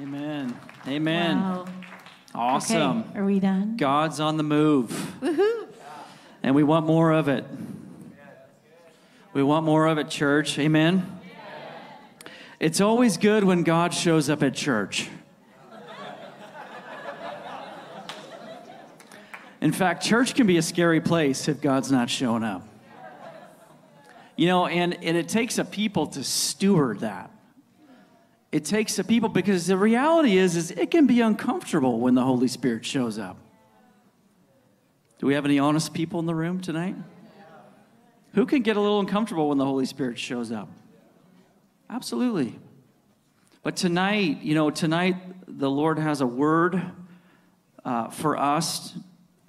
Amen. Amen. Wow. Awesome. Okay, are we done? God's on the move. Woohoo! And we want more of it. We want more of it, church. Amen. It's always good when God shows up at church. In fact, church can be a scary place if God's not showing up. You know, and, and it takes a people to steward that. It takes the people because the reality is, is it can be uncomfortable when the Holy Spirit shows up. Do we have any honest people in the room tonight? Who can get a little uncomfortable when the Holy Spirit shows up? Absolutely. But tonight, you know, tonight the Lord has a word uh, for us,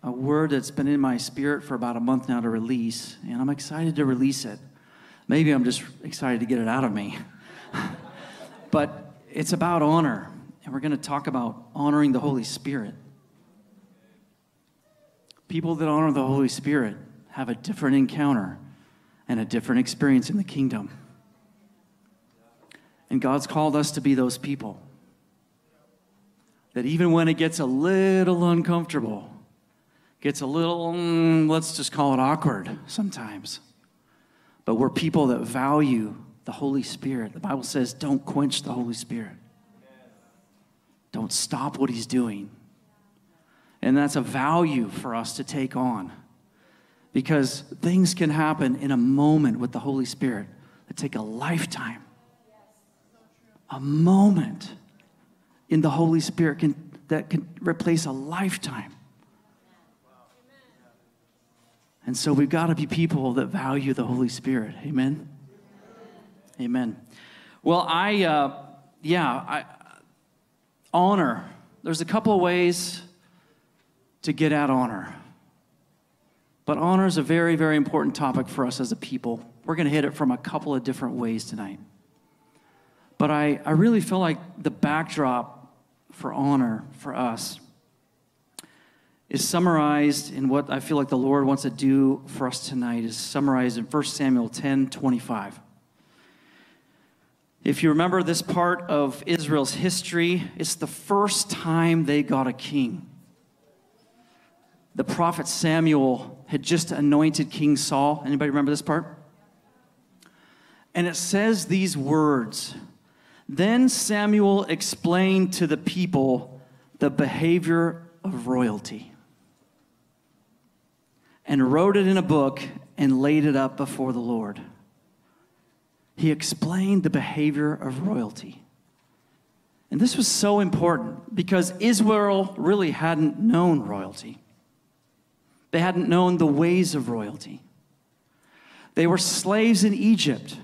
a word that's been in my spirit for about a month now to release, and I'm excited to release it. Maybe I'm just excited to get it out of me. but it's about honor, and we're going to talk about honoring the Holy Spirit. People that honor the Holy Spirit have a different encounter and a different experience in the kingdom. And God's called us to be those people. That even when it gets a little uncomfortable, gets a little, mm, let's just call it awkward sometimes. But we're people that value the Holy Spirit. The Bible says, don't quench the Holy Spirit, don't stop what He's doing. And that's a value for us to take on because things can happen in a moment with the Holy Spirit that take a lifetime. A moment in the Holy Spirit can, that can replace a lifetime. And so we've got to be people that value the Holy Spirit. Amen. Amen. Well, I, uh, yeah, I, honor. There's a couple of ways to get at honor. But honor is a very, very important topic for us as a people. We're going to hit it from a couple of different ways tonight. But I, I really feel like the backdrop for honor for us is summarized in what I feel like the Lord wants to do for us tonight is summarized in 1 Samuel 10 25. If you remember this part of Israel's history, it's the first time they got a king. The prophet Samuel had just anointed King Saul. Anybody remember this part? And it says these words Then Samuel explained to the people the behavior of royalty and wrote it in a book and laid it up before the Lord. He explained the behavior of royalty. And this was so important because Israel really hadn't known royalty. They hadn't known the ways of royalty. They were slaves in Egypt.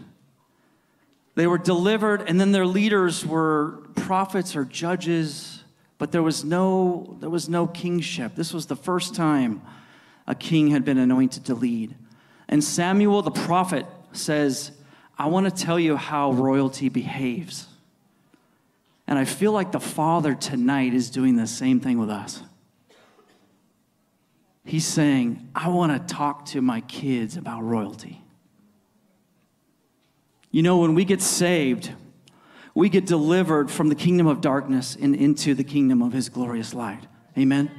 They were delivered, and then their leaders were prophets or judges, but there was no, there was no kingship. This was the first time a king had been anointed to lead. And Samuel the prophet says, I want to tell you how royalty behaves. And I feel like the Father tonight is doing the same thing with us. He's saying, I want to talk to my kids about royalty. You know, when we get saved, we get delivered from the kingdom of darkness and into the kingdom of his glorious light. Amen?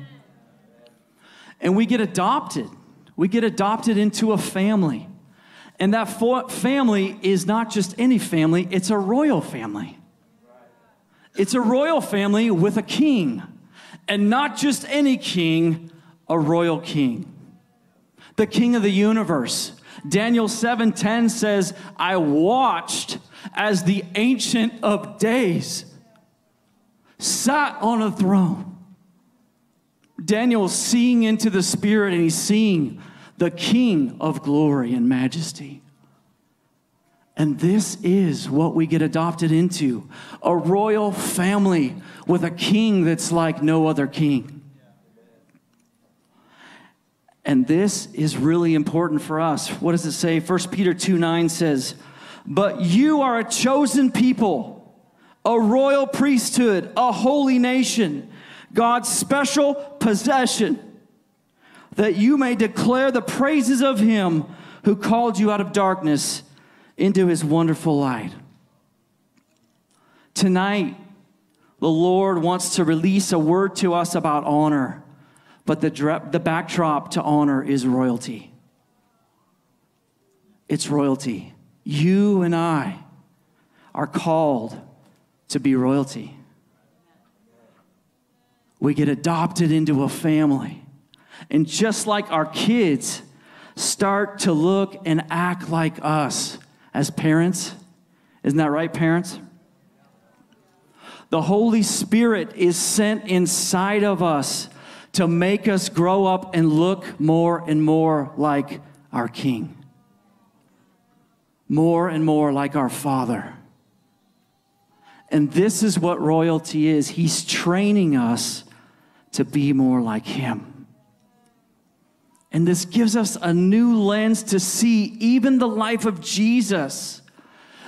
And we get adopted. We get adopted into a family. And that family is not just any family, it's a royal family. It's a royal family with a king. And not just any king, a royal king. The king of the universe. Daniel 7:10 says, "I watched as the ancient of days sat on a throne." Daniel seeing into the spirit and he's seeing the king of glory and majesty. And this is what we get adopted into a royal family with a king that's like no other king. And this is really important for us. What does it say? 1 Peter 2 9 says, But you are a chosen people, a royal priesthood, a holy nation, God's special possession, that you may declare the praises of him who called you out of darkness into his wonderful light. Tonight, the Lord wants to release a word to us about honor, but the, the backdrop to honor is royalty. It's royalty. You and I are called to be royalty. We get adopted into a family. And just like our kids start to look and act like us as parents, isn't that right, parents? The Holy Spirit is sent inside of us to make us grow up and look more and more like our King, more and more like our Father. And this is what royalty is. He's training us to be more like Him. And this gives us a new lens to see even the life of Jesus.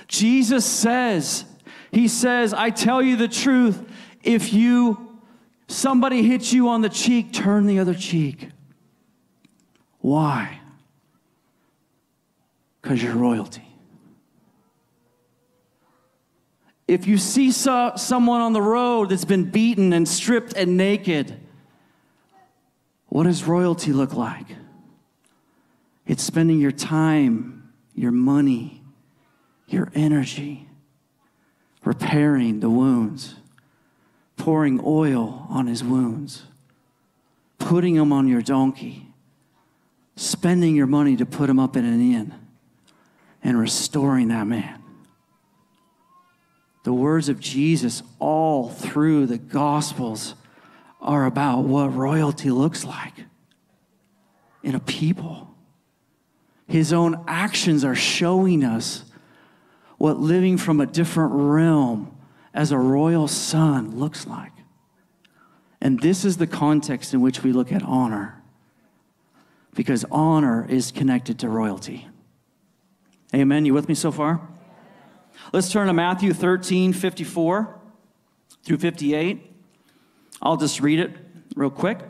Jesus says, He says, I tell you the truth, if you somebody hits you on the cheek, turn the other cheek. Why? Because you're royalty. If you see so, someone on the road that's been beaten and stripped and naked, what does royalty look like? It's spending your time, your money, your energy repairing the wounds, pouring oil on his wounds, putting him on your donkey, spending your money to put him up in an inn, and restoring that man. The words of Jesus all through the Gospels are about what royalty looks like in a people. His own actions are showing us what living from a different realm as a royal son looks like. And this is the context in which we look at honor, because honor is connected to royalty. Amen. You with me so far? Let's turn to Matthew 13, 54 through 58. I'll just read it real quick.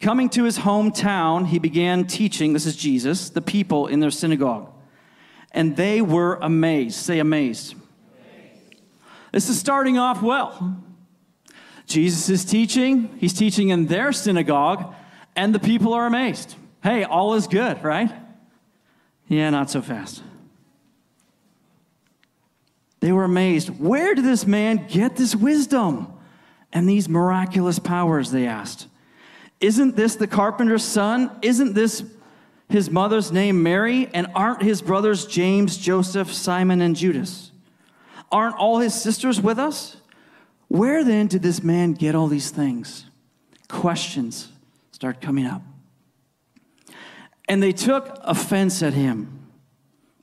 Coming to his hometown, he began teaching, this is Jesus, the people in their synagogue. And they were amazed. Say amazed. amazed. This is starting off well. Jesus is teaching, he's teaching in their synagogue, and the people are amazed. Hey, all is good, right? Yeah, not so fast. They were amazed. Where did this man get this wisdom and these miraculous powers? They asked. Isn't this the carpenter's son? Isn't this his mother's name Mary? And aren't his brothers James, Joseph, Simon, and Judas? Aren't all his sisters with us? Where then did this man get all these things? Questions start coming up. And they took offense at him.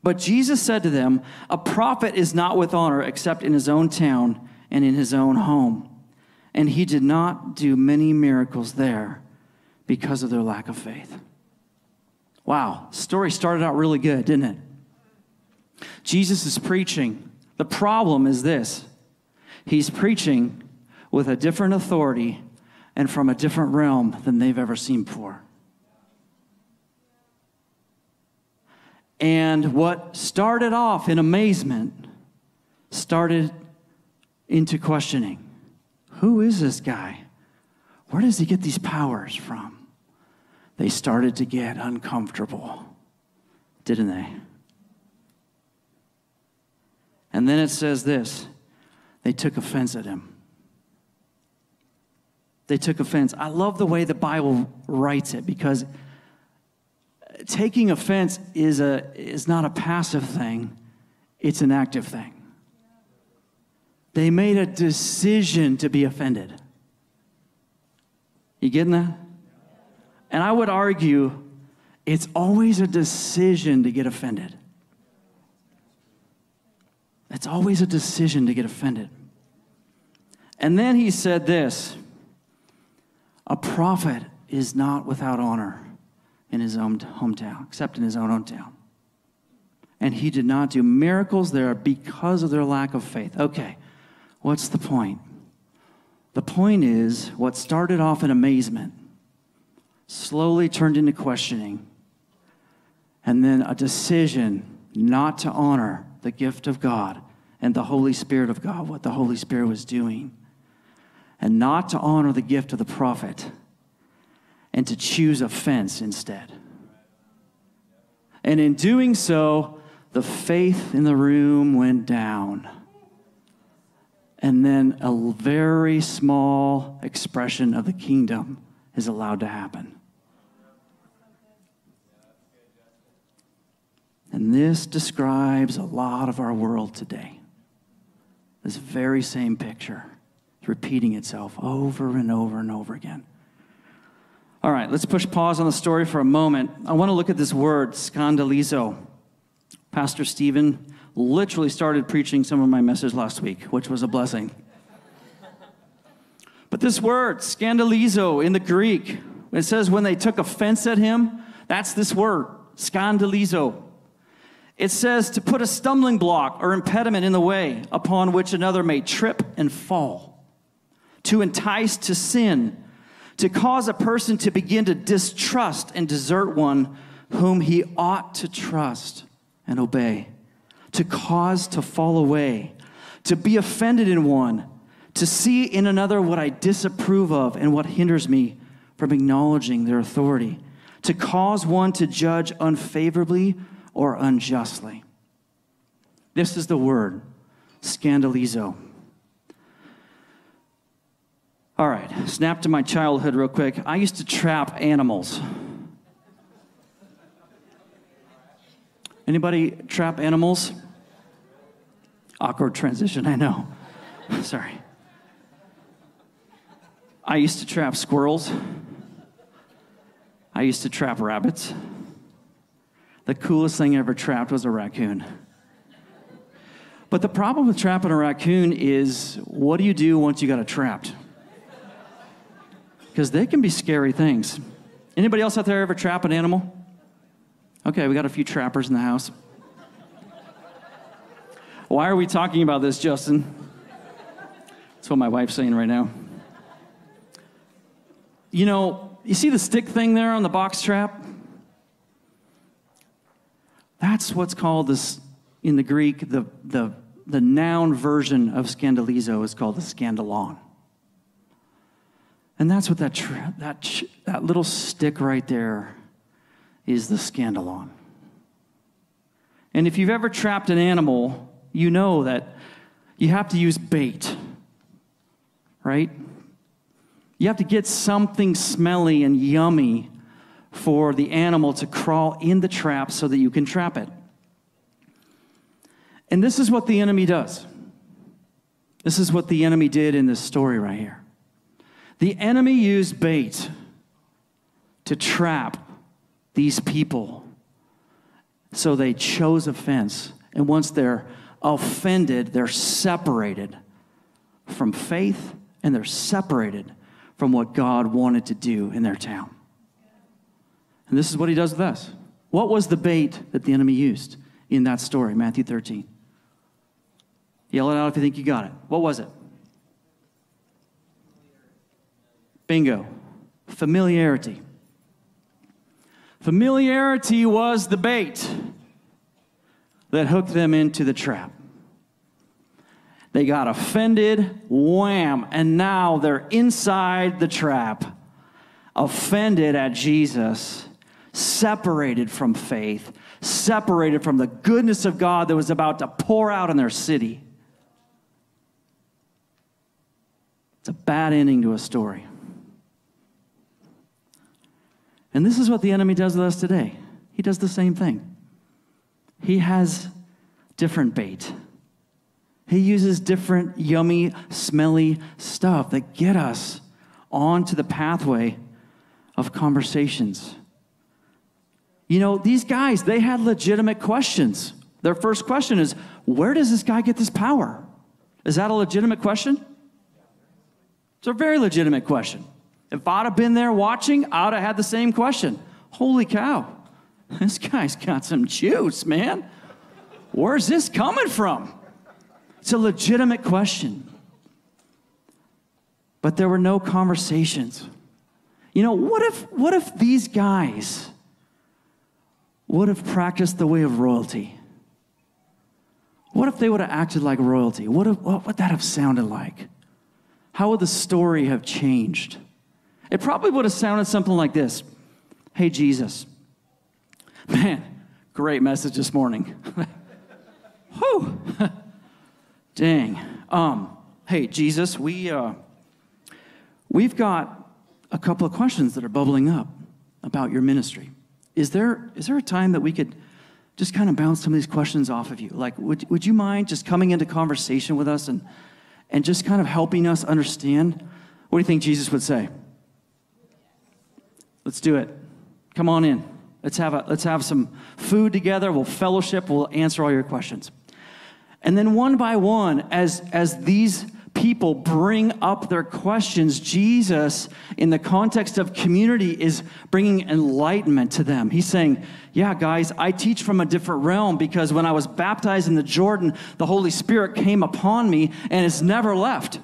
But Jesus said to them, A prophet is not with honor except in his own town and in his own home. And he did not do many miracles there because of their lack of faith. Wow, story started out really good, didn't it? Jesus is preaching. The problem is this he's preaching with a different authority and from a different realm than they've ever seen before. And what started off in amazement started into questioning Who is this guy? Where does he get these powers from? They started to get uncomfortable, didn't they? And then it says this they took offense at him. They took offense. I love the way the Bible writes it because taking offense is, a, is not a passive thing, it's an active thing. They made a decision to be offended. You getting that? And I would argue it's always a decision to get offended. It's always a decision to get offended. And then he said this a prophet is not without honor in his own hometown, except in his own hometown. And he did not do miracles there because of their lack of faith. Okay, what's the point? The point is what started off in amazement slowly turned into questioning, and then a decision not to honor the gift of God and the Holy Spirit of God, what the Holy Spirit was doing. and not to honor the gift of the prophet, and to choose offense instead. And in doing so, the faith in the room went down. And then a very small expression of the kingdom is allowed to happen. And this describes a lot of our world today. This very same picture is repeating itself over and over and over again. All right, let's push pause on the story for a moment. I want to look at this word, scandalizo. Pastor Stephen literally started preaching some of my message last week, which was a blessing. But this word, scandalizo, in the Greek, it says when they took offense at him, that's this word, scandalizo. It says to put a stumbling block or impediment in the way upon which another may trip and fall, to entice to sin to cause a person to begin to distrust and desert one whom he ought to trust and obey, to cause to fall away, to be offended in one, to see in another what I disapprove of and what hinders me from acknowledging their authority, to cause one to judge unfavorably or unjustly. This is the word, scandalizo. All right, snap to my childhood real quick. I used to trap animals. Anybody trap animals? Awkward transition, I know. Sorry. I used to trap squirrels. I used to trap rabbits. The coolest thing I ever trapped was a raccoon. But the problem with trapping a raccoon is what do you do once you got it trapped? because they can be scary things. Anybody else out there ever trap an animal? Okay, we got a few trappers in the house. Why are we talking about this, Justin? That's what my wife's saying right now. You know, you see the stick thing there on the box trap? That's what's called this in the Greek, the, the, the noun version of scandalizo is called the scandalon. And that's what that, tra- that, ch- that little stick right there is the scandalon. And if you've ever trapped an animal, you know that you have to use bait, right? You have to get something smelly and yummy for the animal to crawl in the trap so that you can trap it. And this is what the enemy does. This is what the enemy did in this story right here. The enemy used bait to trap these people. So they chose offense. And once they're offended, they're separated from faith and they're separated from what God wanted to do in their town. And this is what he does with us. What was the bait that the enemy used in that story, Matthew 13? Yell it out if you think you got it. What was it? Bingo. Familiarity. Familiarity was the bait that hooked them into the trap. They got offended, wham, and now they're inside the trap, offended at Jesus, separated from faith, separated from the goodness of God that was about to pour out in their city. It's a bad ending to a story. And this is what the enemy does with us today. He does the same thing. He has different bait. He uses different yummy, smelly stuff that get us onto the pathway of conversations. You know, these guys, they had legitimate questions. Their first question is, where does this guy get this power? Is that a legitimate question? It's a very legitimate question. If I'd have been there watching, I'd have had the same question. Holy cow, this guy's got some juice, man. Where's this coming from? It's a legitimate question. But there were no conversations. You know, what if, what if these guys would have practiced the way of royalty? What if they would have acted like royalty? What, if, what would that have sounded like? how would the story have changed? It probably would have sounded something like this Hey, Jesus, man, great message this morning. Whew. Dang. Um, hey, Jesus, we, uh, we've got a couple of questions that are bubbling up about your ministry. Is there, is there a time that we could just kind of bounce some of these questions off of you? Like, would, would you mind just coming into conversation with us and, and just kind of helping us understand? What do you think Jesus would say? Let's do it. Come on in. Let's have, a, let's have some food together. We'll fellowship. We'll answer all your questions. And then one by one, as, as these people bring up their questions, Jesus, in the context of community, is bringing enlightenment to them. He's saying, Yeah, guys, I teach from a different realm because when I was baptized in the Jordan, the Holy Spirit came upon me and it's never left.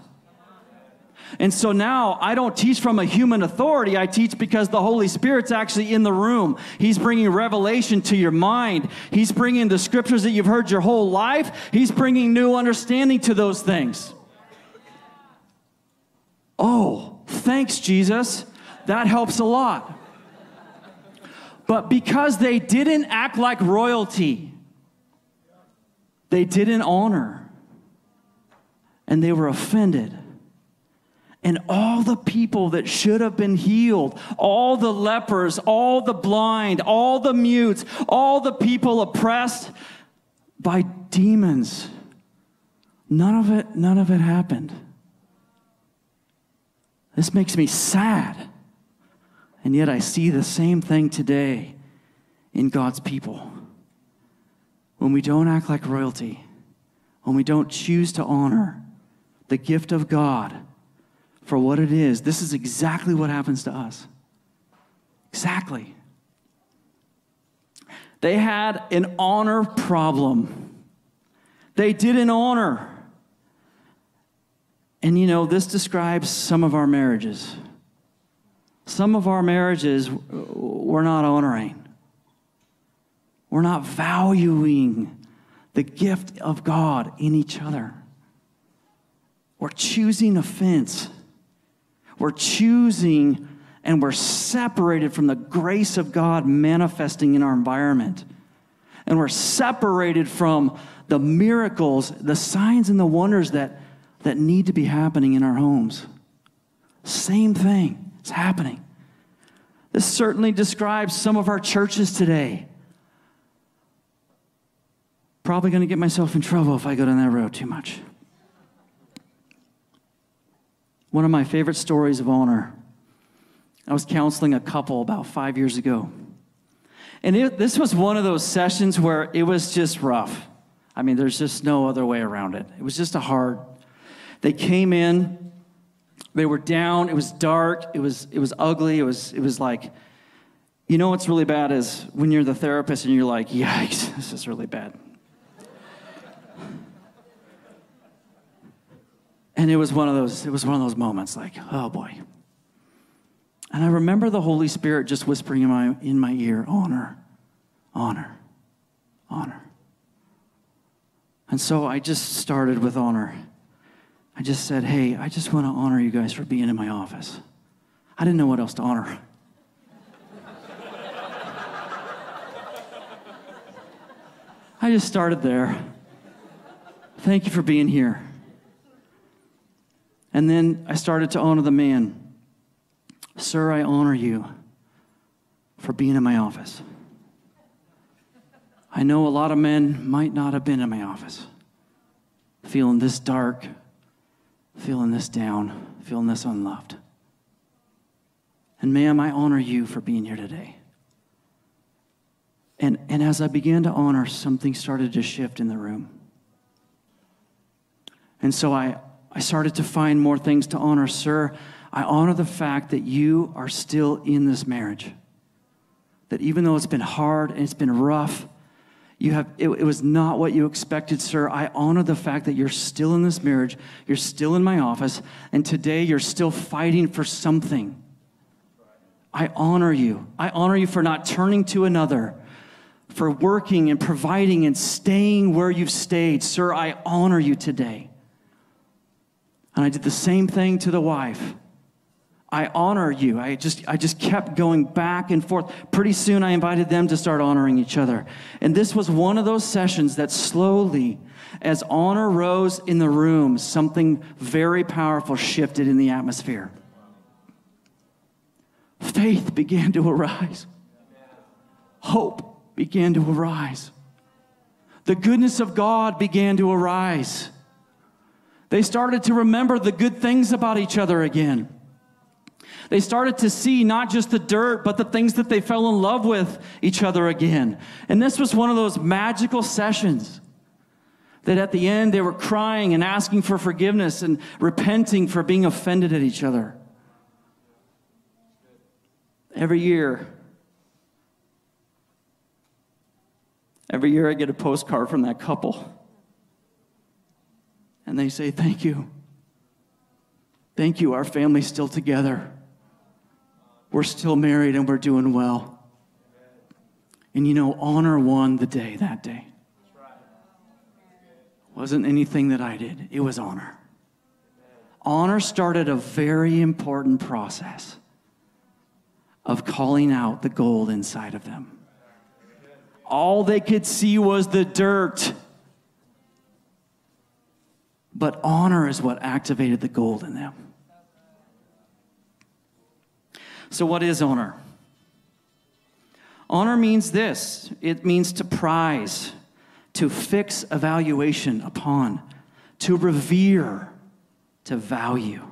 And so now I don't teach from a human authority. I teach because the Holy Spirit's actually in the room. He's bringing revelation to your mind. He's bringing the scriptures that you've heard your whole life. He's bringing new understanding to those things. Oh, thanks, Jesus. That helps a lot. But because they didn't act like royalty, they didn't honor, and they were offended and all the people that should have been healed, all the lepers, all the blind, all the mutes, all the people oppressed by demons. None of it, none of it happened. This makes me sad. And yet I see the same thing today in God's people. When we don't act like royalty, when we don't choose to honor the gift of God for what it is, this is exactly what happens to us. Exactly. They had an honor problem. They didn't honor. And you know, this describes some of our marriages. Some of our marriages we're not honoring. We're not valuing the gift of God in each other. We're choosing offense. We're choosing and we're separated from the grace of God manifesting in our environment. And we're separated from the miracles, the signs, and the wonders that, that need to be happening in our homes. Same thing is happening. This certainly describes some of our churches today. Probably going to get myself in trouble if I go down that road too much. One of my favorite stories of honor. I was counseling a couple about five years ago. And it, this was one of those sessions where it was just rough. I mean, there's just no other way around it. It was just a hard. They came in, they were down, it was dark, it was, it was ugly, it was, it was like, you know what's really bad is when you're the therapist and you're like, yikes, this is really bad. And it was one of those, it was one of those moments like, oh boy. And I remember the Holy Spirit just whispering in my, in my ear, honor, honor, honor. And so I just started with honor. I just said, hey, I just want to honor you guys for being in my office. I didn't know what else to honor. I just started there. Thank you for being here. And then I started to honor the man. Sir, I honor you for being in my office. I know a lot of men might not have been in my office, feeling this dark, feeling this down, feeling this unloved. And ma'am, I honor you for being here today. And, and as I began to honor, something started to shift in the room. And so I, I started to find more things to honor. Sir, I honor the fact that you are still in this marriage. That even though it's been hard and it's been rough, you have it, it, was not what you expected, sir. I honor the fact that you're still in this marriage, you're still in my office, and today you're still fighting for something. I honor you. I honor you for not turning to another, for working and providing and staying where you've stayed. Sir, I honor you today. And I did the same thing to the wife. I honor you. I just, I just kept going back and forth. Pretty soon, I invited them to start honoring each other. And this was one of those sessions that slowly, as honor rose in the room, something very powerful shifted in the atmosphere. Faith began to arise, hope began to arise, the goodness of God began to arise. They started to remember the good things about each other again. They started to see not just the dirt, but the things that they fell in love with each other again. And this was one of those magical sessions that at the end they were crying and asking for forgiveness and repenting for being offended at each other. Every year, every year I get a postcard from that couple. And they say, Thank you. Thank you. Our family's still together. We're still married and we're doing well. And you know, honor won the day that day. Wasn't anything that I did, it was honor. Honor started a very important process of calling out the gold inside of them. All they could see was the dirt. But honor is what activated the gold in them. So, what is honor? Honor means this it means to prize, to fix evaluation upon, to revere, to value.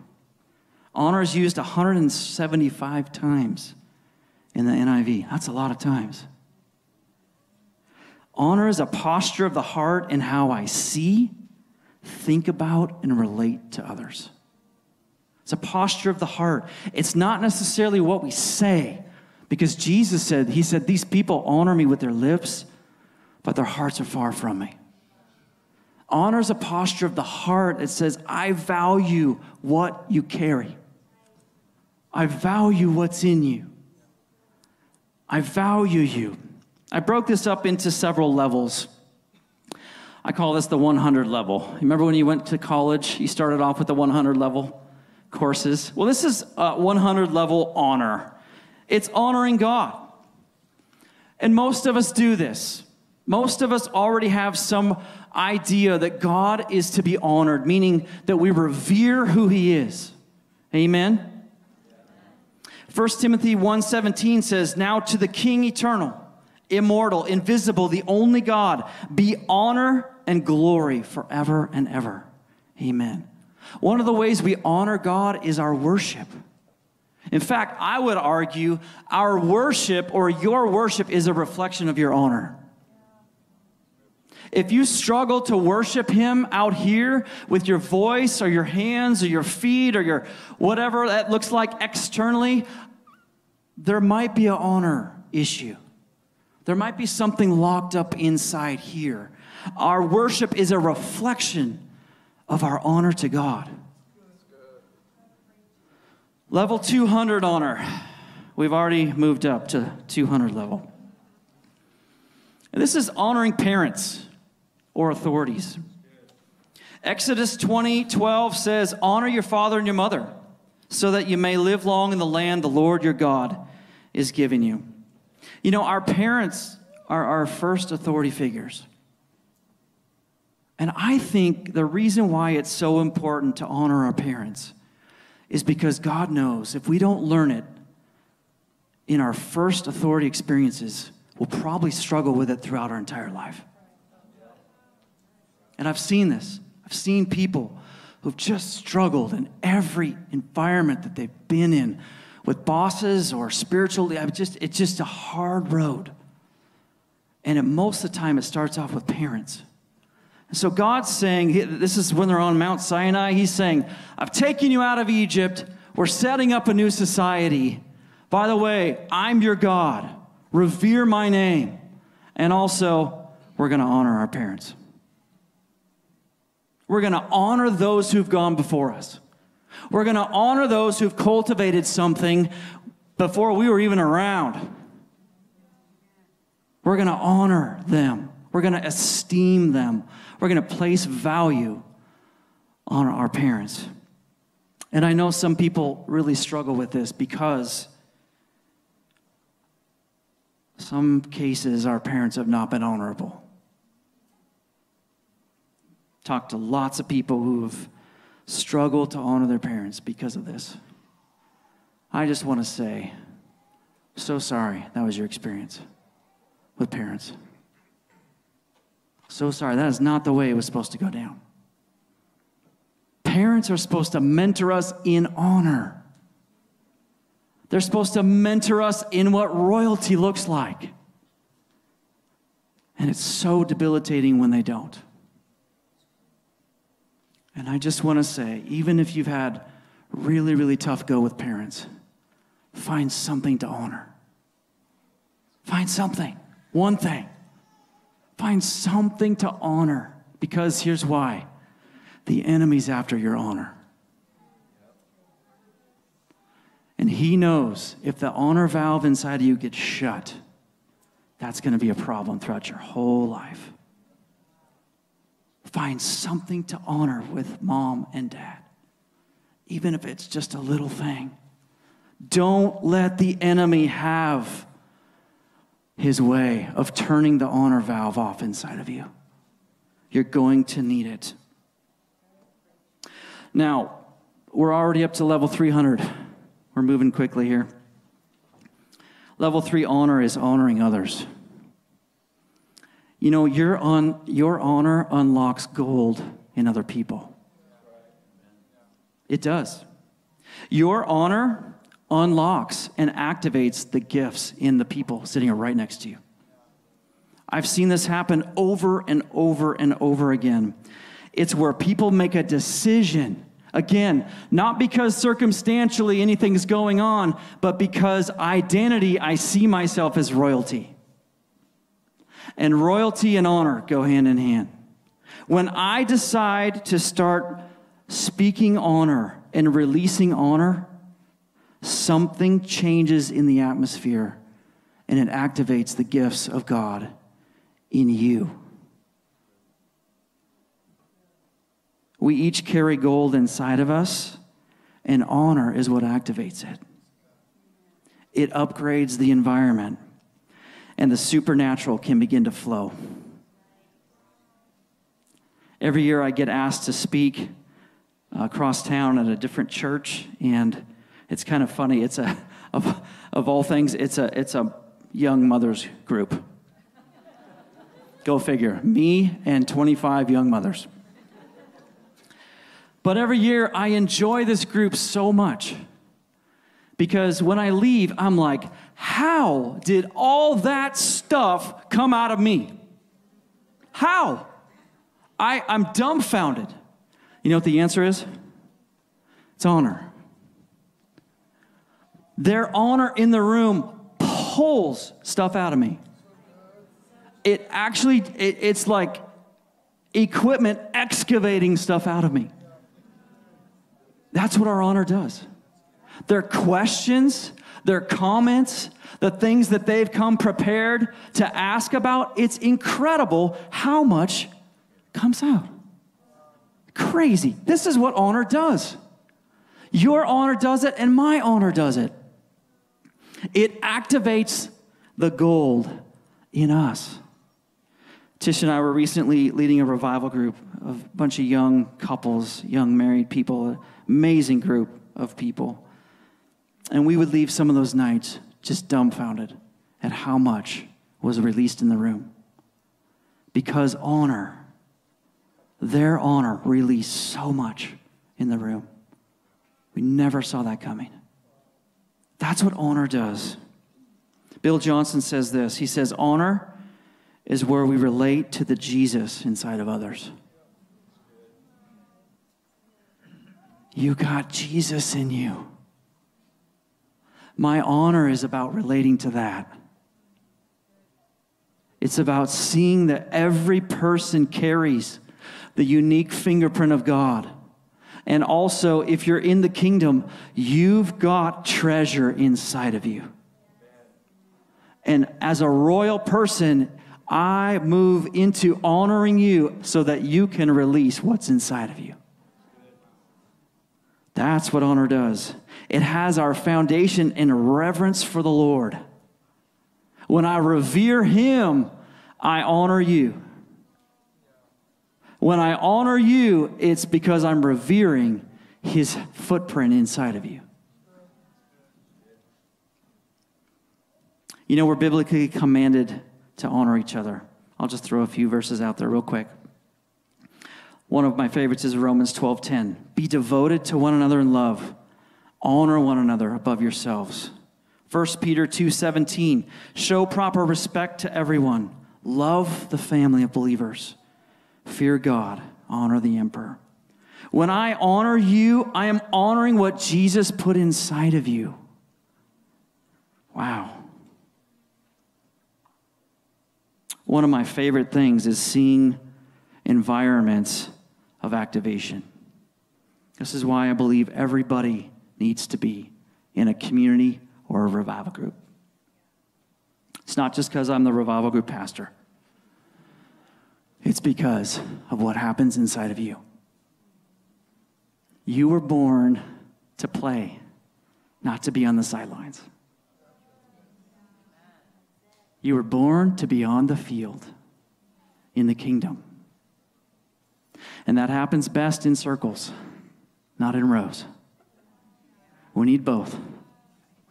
Honor is used 175 times in the NIV. That's a lot of times. Honor is a posture of the heart in how I see, think about, and relate to others. It's a posture of the heart. It's not necessarily what we say, because Jesus said, He said, These people honor me with their lips, but their hearts are far from me. Honor is a posture of the heart that says, I value what you carry. I value what's in you. I value you. I broke this up into several levels. I call this the 100 level. Remember when you went to college, you started off with the 100 level? courses. Well, this is uh, a 100 level honor. It's honoring God. And most of us do this. Most of us already have some idea that God is to be honored, meaning that we revere who he is. Amen. 1 Timothy 1:17 says, "Now to the King eternal, immortal, invisible, the only God, be honor and glory forever and ever." Amen. One of the ways we honor God is our worship. In fact, I would argue our worship or your worship is a reflection of your honor. If you struggle to worship Him out here with your voice or your hands or your feet or your whatever that looks like externally, there might be an honor issue. There might be something locked up inside here. Our worship is a reflection of our honor to God. Level 200 honor. We've already moved up to 200 level. And this is honoring parents or authorities. Exodus 20 12 says, Honor your father and your mother, so that you may live long in the land the Lord your God is giving you. You know, our parents are our first authority figures. And I think the reason why it's so important to honor our parents is because God knows if we don't learn it in our first authority experiences, we'll probably struggle with it throughout our entire life. And I've seen this. I've seen people who've just struggled in every environment that they've been in with bosses or spiritually. I Just, it's just a hard road. And it, most of the time, it starts off with parents. So God's saying, this is when they're on Mount Sinai, He's saying, I've taken you out of Egypt. We're setting up a new society. By the way, I'm your God. Revere my name. And also, we're going to honor our parents. We're going to honor those who've gone before us. We're going to honor those who've cultivated something before we were even around. We're going to honor them. We're going to esteem them. We're going to place value on our parents. And I know some people really struggle with this because some cases our parents have not been honorable. Talked to lots of people who have struggled to honor their parents because of this. I just want to say, so sorry that was your experience with parents. So sorry, that is not the way it was supposed to go down. Parents are supposed to mentor us in honor. They're supposed to mentor us in what royalty looks like. And it's so debilitating when they don't. And I just want to say, even if you've had really, really tough go with parents, find something to honor. Find something, one thing. Find something to honor because here's why the enemy's after your honor. And he knows if the honor valve inside of you gets shut, that's going to be a problem throughout your whole life. Find something to honor with mom and dad, even if it's just a little thing. Don't let the enemy have his way of turning the honor valve off inside of you. You're going to need it. Now, we're already up to level 300. We're moving quickly here. Level three honor is honoring others. You know, your, on, your honor unlocks gold in other people. It does. Your honor unlocks and activates the gifts in the people sitting right next to you. I've seen this happen over and over and over again. It's where people make a decision. Again, not because circumstantially anything's going on, but because identity, I see myself as royalty. And royalty and honor go hand in hand. When I decide to start speaking honor and releasing honor, something changes in the atmosphere and it activates the gifts of God in you. We each carry gold inside of us, and honor is what activates it. It upgrades the environment, and the supernatural can begin to flow. Every year I get asked to speak across town at a different church, and it's kind of funny. It's a, of, of all things, it's a, it's a young mothers group. Go figure. Me and 25 young mothers. But every year I enjoy this group so much because when I leave, I'm like, how did all that stuff come out of me? How? I, I'm dumbfounded. You know what the answer is? It's honor. Their honor in the room pulls stuff out of me. It actually, it, it's like equipment excavating stuff out of me. That's what our honor does. Their questions, their comments, the things that they've come prepared to ask about, it's incredible how much comes out. Crazy. This is what honor does. Your honor does it, and my honor does it. It activates the gold in us. Tish and I were recently leading a revival group of a bunch of young couples, young married people, amazing group of people. And we would leave some of those nights just dumbfounded at how much was released in the room. Because honor, their honor released so much in the room. We never saw that coming. That's what honor does. Bill Johnson says this He says, Honor is where we relate to the Jesus inside of others. You got Jesus in you. My honor is about relating to that. It's about seeing that every person carries the unique fingerprint of God. And also, if you're in the kingdom, you've got treasure inside of you. And as a royal person, I move into honoring you so that you can release what's inside of you. That's what honor does. It has our foundation in reverence for the Lord. When I revere Him, I honor you. When I honor you, it's because I'm revering His footprint inside of you. You know, we're biblically commanded to honor each other. I'll just throw a few verses out there real quick. One of my favorites is Romans 12:10. Be devoted to one another in love. Honor one another above yourselves. 1 Peter 2:17. Show proper respect to everyone. Love the family of believers. Fear God. Honor the emperor. When I honor you, I am honoring what Jesus put inside of you. Wow. One of my favorite things is seeing environments of activation. This is why I believe everybody needs to be in a community or a revival group. It's not just because I'm the revival group pastor, it's because of what happens inside of you. You were born to play, not to be on the sidelines. You were born to be on the field in the kingdom. And that happens best in circles, not in rows. We need both.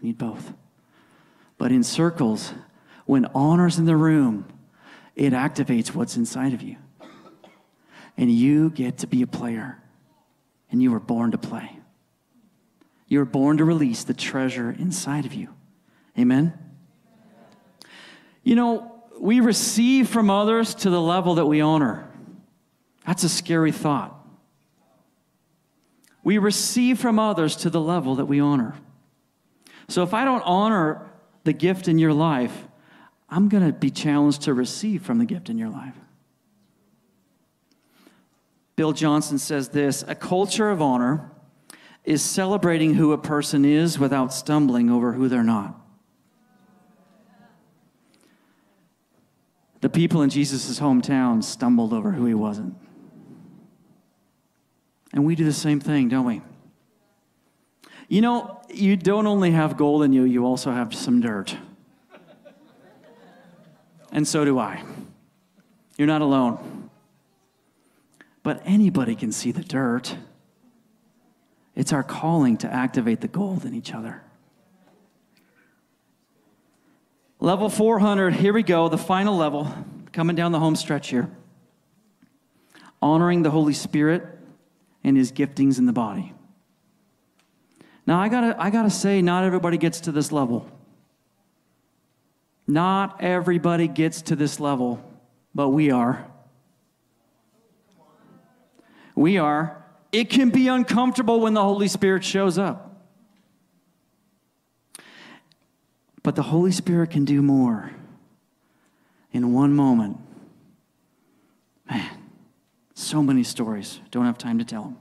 We need both. But in circles, when honor's in the room, it activates what's inside of you. And you get to be a player. And you were born to play. You were born to release the treasure inside of you. Amen? You know, we receive from others to the level that we honor. That's a scary thought. We receive from others to the level that we honor. So if I don't honor the gift in your life, I'm going to be challenged to receive from the gift in your life. Bill Johnson says this a culture of honor is celebrating who a person is without stumbling over who they're not. The people in Jesus' hometown stumbled over who he wasn't. And we do the same thing, don't we? You know, you don't only have gold in you, you also have some dirt. And so do I. You're not alone. But anybody can see the dirt. It's our calling to activate the gold in each other. Level 400, here we go, the final level, coming down the home stretch here. Honoring the Holy Spirit and his giftings in the body. Now, I gotta, I gotta say, not everybody gets to this level. Not everybody gets to this level, but we are. We are. It can be uncomfortable when the Holy Spirit shows up. But the Holy Spirit can do more in one moment. Man, so many stories. Don't have time to tell them.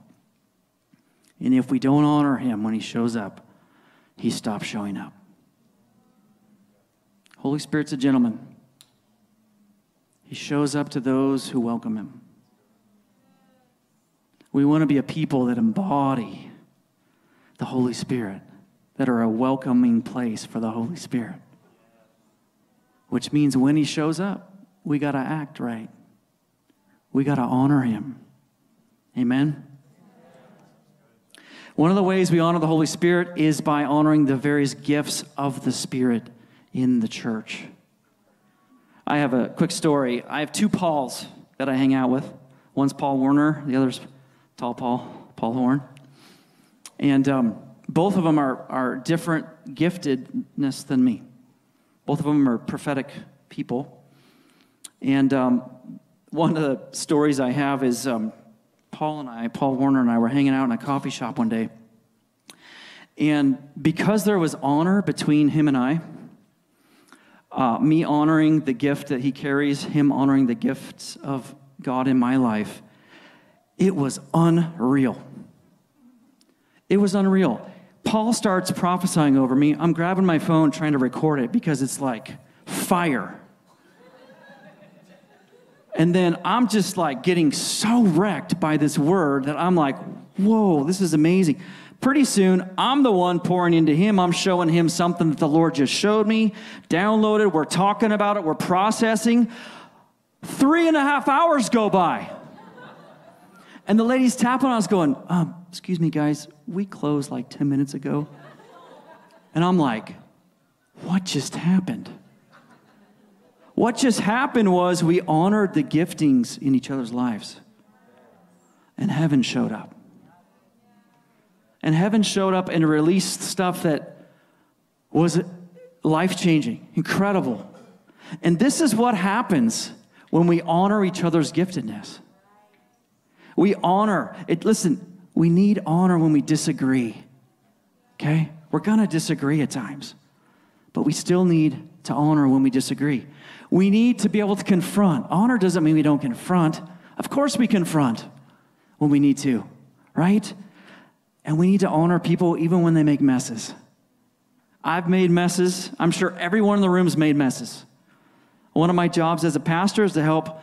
And if we don't honor him when he shows up, he stops showing up. Holy Spirit's a gentleman. He shows up to those who welcome him. We want to be a people that embody the Holy Spirit that are a welcoming place for the Holy Spirit. Which means when He shows up, we got to act right. We got to honor Him. Amen? One of the ways we honor the Holy Spirit is by honoring the various gifts of the Spirit in the church. I have a quick story. I have two Pauls that I hang out with. One's Paul Warner, the other's Tall Paul, Paul Horn. And um, both of them are, are different giftedness than me. Both of them are prophetic people. And um, one of the stories I have is um, Paul and I, Paul Warner and I, were hanging out in a coffee shop one day. And because there was honor between him and I, uh, me honoring the gift that he carries, him honoring the gifts of God in my life, it was unreal. It was unreal. Paul starts prophesying over me. I'm grabbing my phone trying to record it because it's like fire. And then I'm just like getting so wrecked by this word that I'm like, whoa, this is amazing. Pretty soon, I'm the one pouring into him. I'm showing him something that the Lord just showed me, downloaded. We're talking about it, we're processing. Three and a half hours go by. And the lady's tapping on us, going, um, Excuse me, guys, we closed like 10 minutes ago. And I'm like, What just happened? What just happened was we honored the giftings in each other's lives, and heaven showed up and heaven showed up and released stuff that was life changing, incredible. And this is what happens when we honor each other's giftedness. We honor it. Listen, we need honor when we disagree. Okay? We're going to disagree at times, but we still need to honor when we disagree. We need to be able to confront. Honor doesn't mean we don't confront. Of course, we confront when we need to, right? And we need to honor people even when they make messes. I've made messes. I'm sure everyone in the room's made messes. One of my jobs as a pastor is to help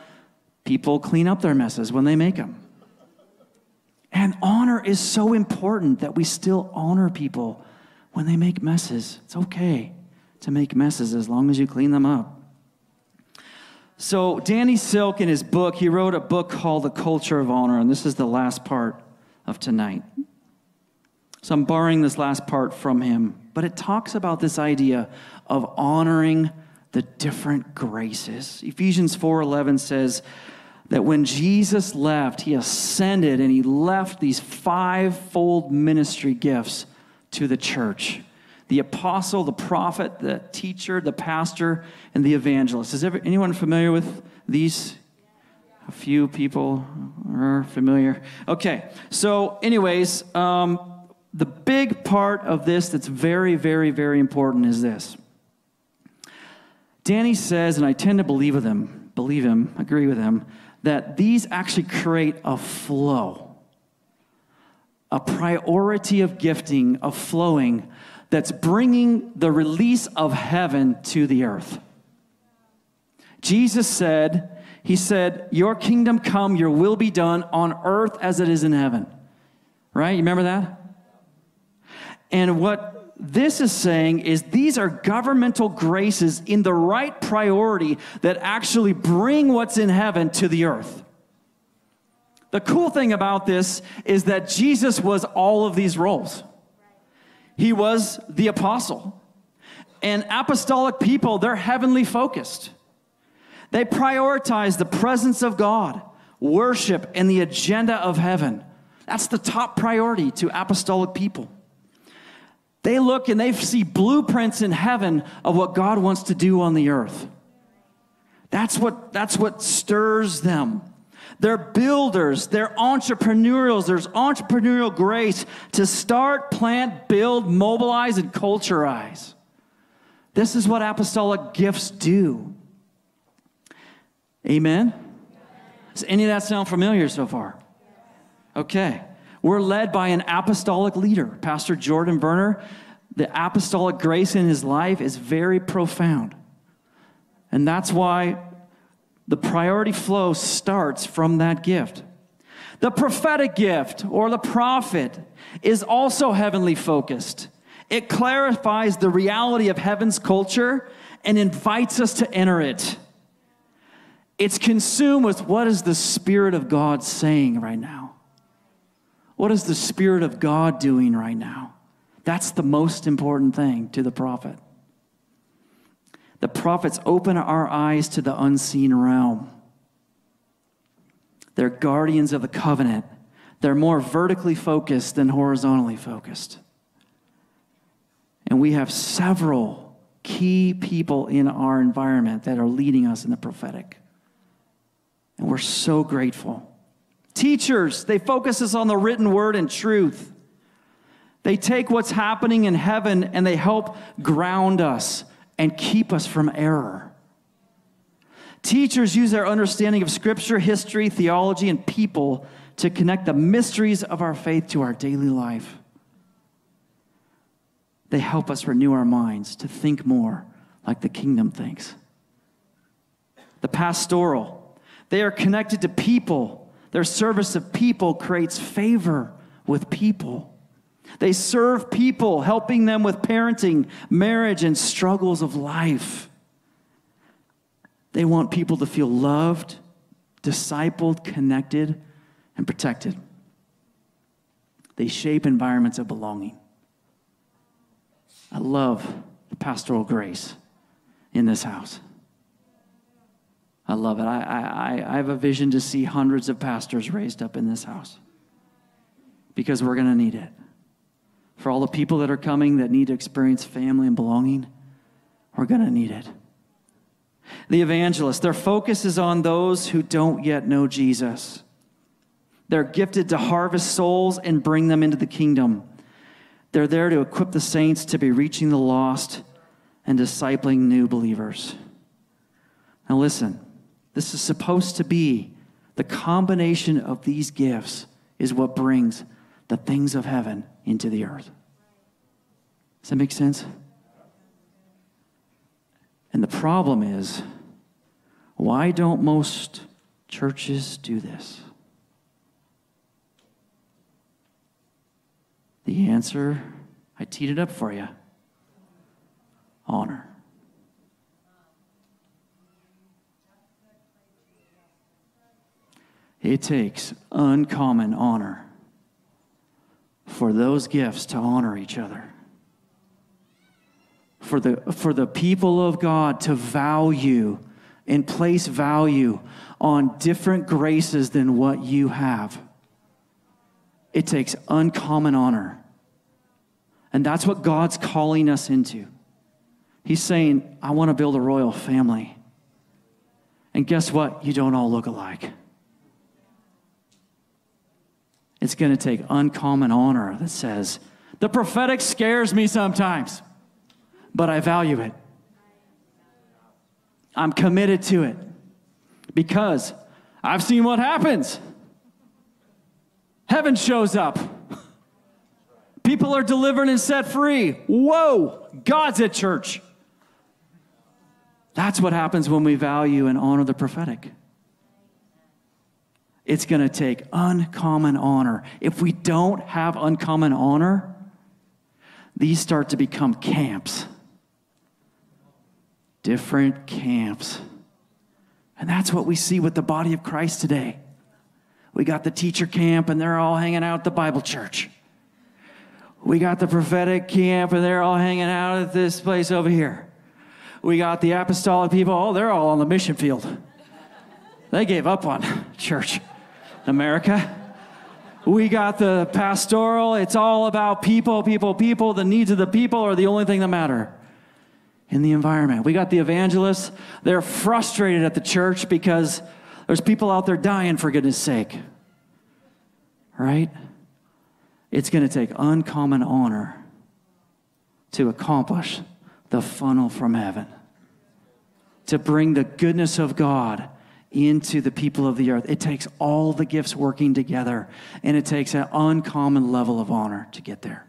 people clean up their messes when they make them. And honor is so important that we still honor people when they make messes. It's okay to make messes as long as you clean them up. So, Danny Silk, in his book, he wrote a book called The Culture of Honor, and this is the last part of tonight. So I'm borrowing this last part from him, but it talks about this idea of honoring the different graces. Ephesians 4:11 says that when Jesus left, he ascended and he left these five-fold ministry gifts to the church. The apostle, the prophet, the teacher, the pastor, and the evangelist. Is anyone familiar with these a few people are familiar. Okay, so, anyways, um, the big part of this that's very, very, very important is this. Danny says, and I tend to believe with him, believe him, agree with him, that these actually create a flow, a priority of gifting, of flowing, that's bringing the release of heaven to the earth. Jesus said, He said, Your kingdom come, your will be done on earth as it is in heaven. Right? You remember that? And what this is saying is these are governmental graces in the right priority that actually bring what's in heaven to the earth. The cool thing about this is that Jesus was all of these roles. He was the apostle. And apostolic people, they're heavenly focused. They prioritize the presence of God, worship, and the agenda of heaven. That's the top priority to apostolic people. They look and they see blueprints in heaven of what God wants to do on the earth. That's what, that's what stirs them. They're builders, they're entrepreneurials. There's entrepreneurial grace to start, plant, build, mobilize, and culturize. This is what apostolic gifts do. Amen? Does any of that sound familiar so far? Okay. We're led by an apostolic leader, Pastor Jordan Berner. The apostolic grace in his life is very profound. And that's why the priority flow starts from that gift. The prophetic gift or the prophet is also heavenly focused. It clarifies the reality of heaven's culture and invites us to enter it. It's consumed with what is the Spirit of God saying right now? What is the Spirit of God doing right now? That's the most important thing to the prophet. The prophets open our eyes to the unseen realm. They're guardians of the covenant. They're more vertically focused than horizontally focused. And we have several key people in our environment that are leading us in the prophetic. And we're so grateful. Teachers, they focus us on the written word and truth. They take what's happening in heaven and they help ground us and keep us from error. Teachers use their understanding of scripture, history, theology, and people to connect the mysteries of our faith to our daily life. They help us renew our minds to think more like the kingdom thinks. The pastoral, they are connected to people their service of people creates favor with people. They serve people, helping them with parenting, marriage, and struggles of life. They want people to feel loved, discipled, connected, and protected. They shape environments of belonging. I love the pastoral grace in this house. I love it. I, I, I have a vision to see hundreds of pastors raised up in this house because we're going to need it. For all the people that are coming that need to experience family and belonging, we're going to need it. The evangelists, their focus is on those who don't yet know Jesus. They're gifted to harvest souls and bring them into the kingdom. They're there to equip the saints to be reaching the lost and discipling new believers. Now, listen, this is supposed to be the combination of these gifts is what brings the things of heaven into the earth. Does that make sense? And the problem is, why don't most churches do this? The answer, I teed it up for you honor. It takes uncommon honor for those gifts to honor each other. For the, for the people of God to value and place value on different graces than what you have. It takes uncommon honor. And that's what God's calling us into. He's saying, I want to build a royal family. And guess what? You don't all look alike. It's going to take uncommon honor that says, the prophetic scares me sometimes, but I value it. I'm committed to it because I've seen what happens. Heaven shows up. People are delivered and set free. Whoa, God's at church. That's what happens when we value and honor the prophetic. It's going to take uncommon honor. If we don't have uncommon honor, these start to become camps. Different camps. And that's what we see with the body of Christ today. We got the teacher camp, and they're all hanging out at the Bible church. We got the prophetic camp, and they're all hanging out at this place over here. We got the apostolic people, oh, they're all on the mission field. They gave up on church. America. We got the pastoral. It's all about people, people, people. The needs of the people are the only thing that matter in the environment. We got the evangelists. They're frustrated at the church because there's people out there dying for goodness sake. Right? It's going to take uncommon honor to accomplish the funnel from heaven, to bring the goodness of God into the people of the earth. It takes all the gifts working together, and it takes an uncommon level of honor to get there.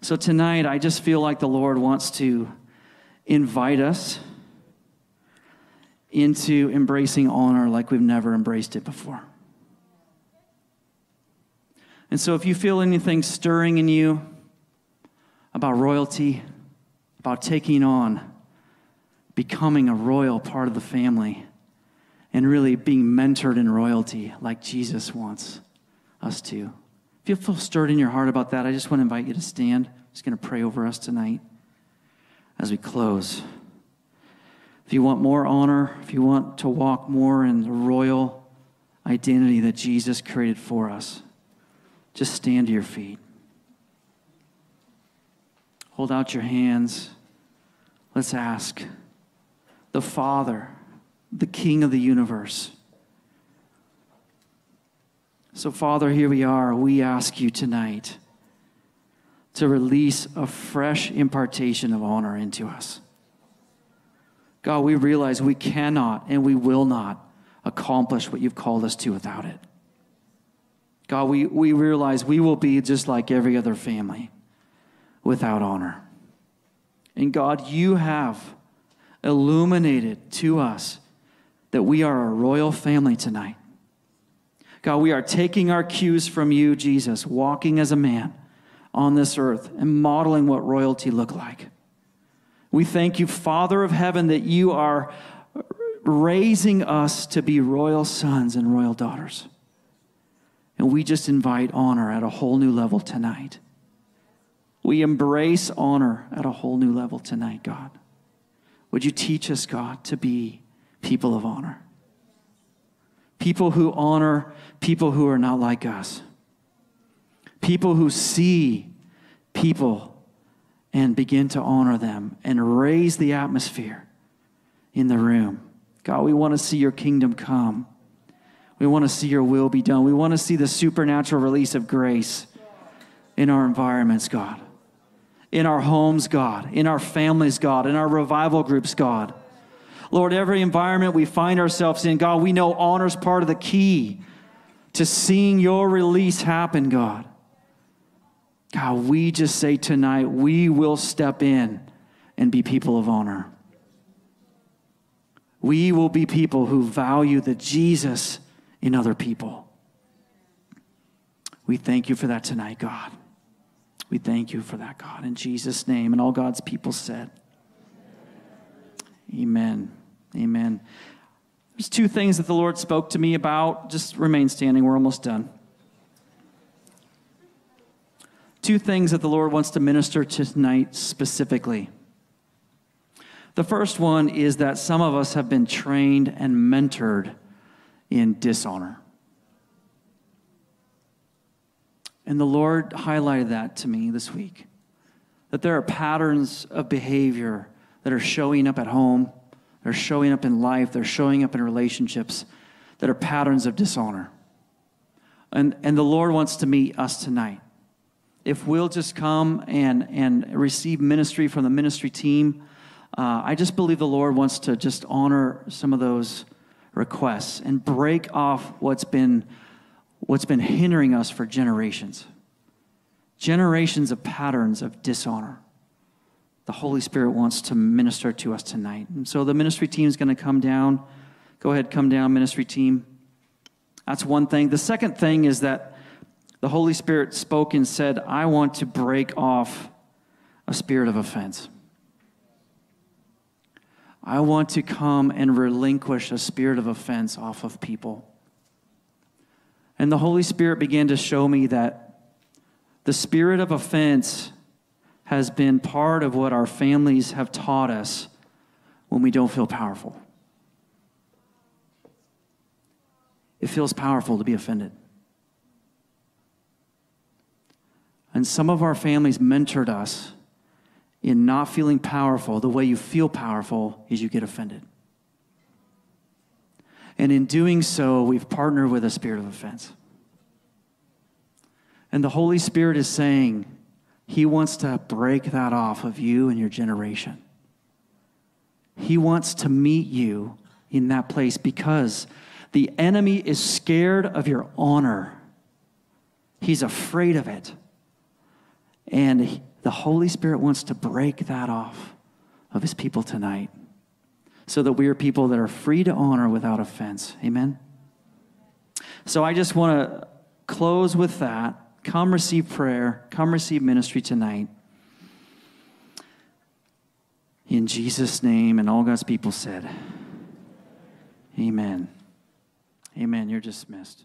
So tonight, I just feel like the Lord wants to invite us into embracing honor like we've never embraced it before. And so, if you feel anything stirring in you about royalty, about taking on becoming a royal part of the family and really being mentored in royalty like Jesus wants us to. If you feel stirred in your heart about that, I just want to invite you to stand. I'm just going to pray over us tonight as we close. If you want more honor, if you want to walk more in the royal identity that Jesus created for us, just stand to your feet. Hold out your hands. Let's ask the Father, the King of the universe. So, Father, here we are. We ask you tonight to release a fresh impartation of honor into us. God, we realize we cannot and we will not accomplish what you've called us to without it. God, we, we realize we will be just like every other family without honor. And God, you have illuminated to us that we are a royal family tonight. God, we are taking our cues from you, Jesus, walking as a man on this earth and modeling what royalty looked like. We thank you, Father of heaven, that you are raising us to be royal sons and royal daughters. And we just invite honor at a whole new level tonight. We embrace honor at a whole new level tonight, God. Would you teach us, God, to be people of honor? People who honor people who are not like us. People who see people and begin to honor them and raise the atmosphere in the room. God, we want to see your kingdom come. We want to see your will be done. We want to see the supernatural release of grace in our environments, God. In our homes, God. In our families, God. In our revival groups, God. Lord, every environment we find ourselves in, God, we know honor is part of the key to seeing your release happen, God. God, we just say tonight, we will step in and be people of honor. We will be people who value the Jesus in other people. We thank you for that tonight, God. We thank you for that, God, in Jesus' name. And all God's people said, Amen. Amen. There's two things that the Lord spoke to me about. Just remain standing. We're almost done. Two things that the Lord wants to minister tonight specifically. The first one is that some of us have been trained and mentored in dishonor. And the Lord highlighted that to me this week that there are patterns of behavior that are showing up at home, they're showing up in life, they're showing up in relationships that are patterns of dishonor. And, and the Lord wants to meet us tonight. If we'll just come and, and receive ministry from the ministry team, uh, I just believe the Lord wants to just honor some of those requests and break off what's been, what's been hindering us for generations. Generations of patterns of dishonor. The Holy Spirit wants to minister to us tonight. And so the ministry team is going to come down. Go ahead, come down, ministry team. That's one thing. The second thing is that the Holy Spirit spoke and said, I want to break off a spirit of offense. I want to come and relinquish a spirit of offense off of people. And the Holy Spirit began to show me that the spirit of offense has been part of what our families have taught us when we don't feel powerful. It feels powerful to be offended. And some of our families mentored us in not feeling powerful, the way you feel powerful is you get offended. And in doing so, we've partnered with a spirit of offense. And the Holy Spirit is saying, He wants to break that off of you and your generation. He wants to meet you in that place because the enemy is scared of your honor. He's afraid of it. And the Holy Spirit wants to break that off of his people tonight so that we are people that are free to honor without offense. Amen? So I just want to close with that. Come receive prayer, come receive ministry tonight. In Jesus' name, and all God's people said, Amen. Amen. You're dismissed.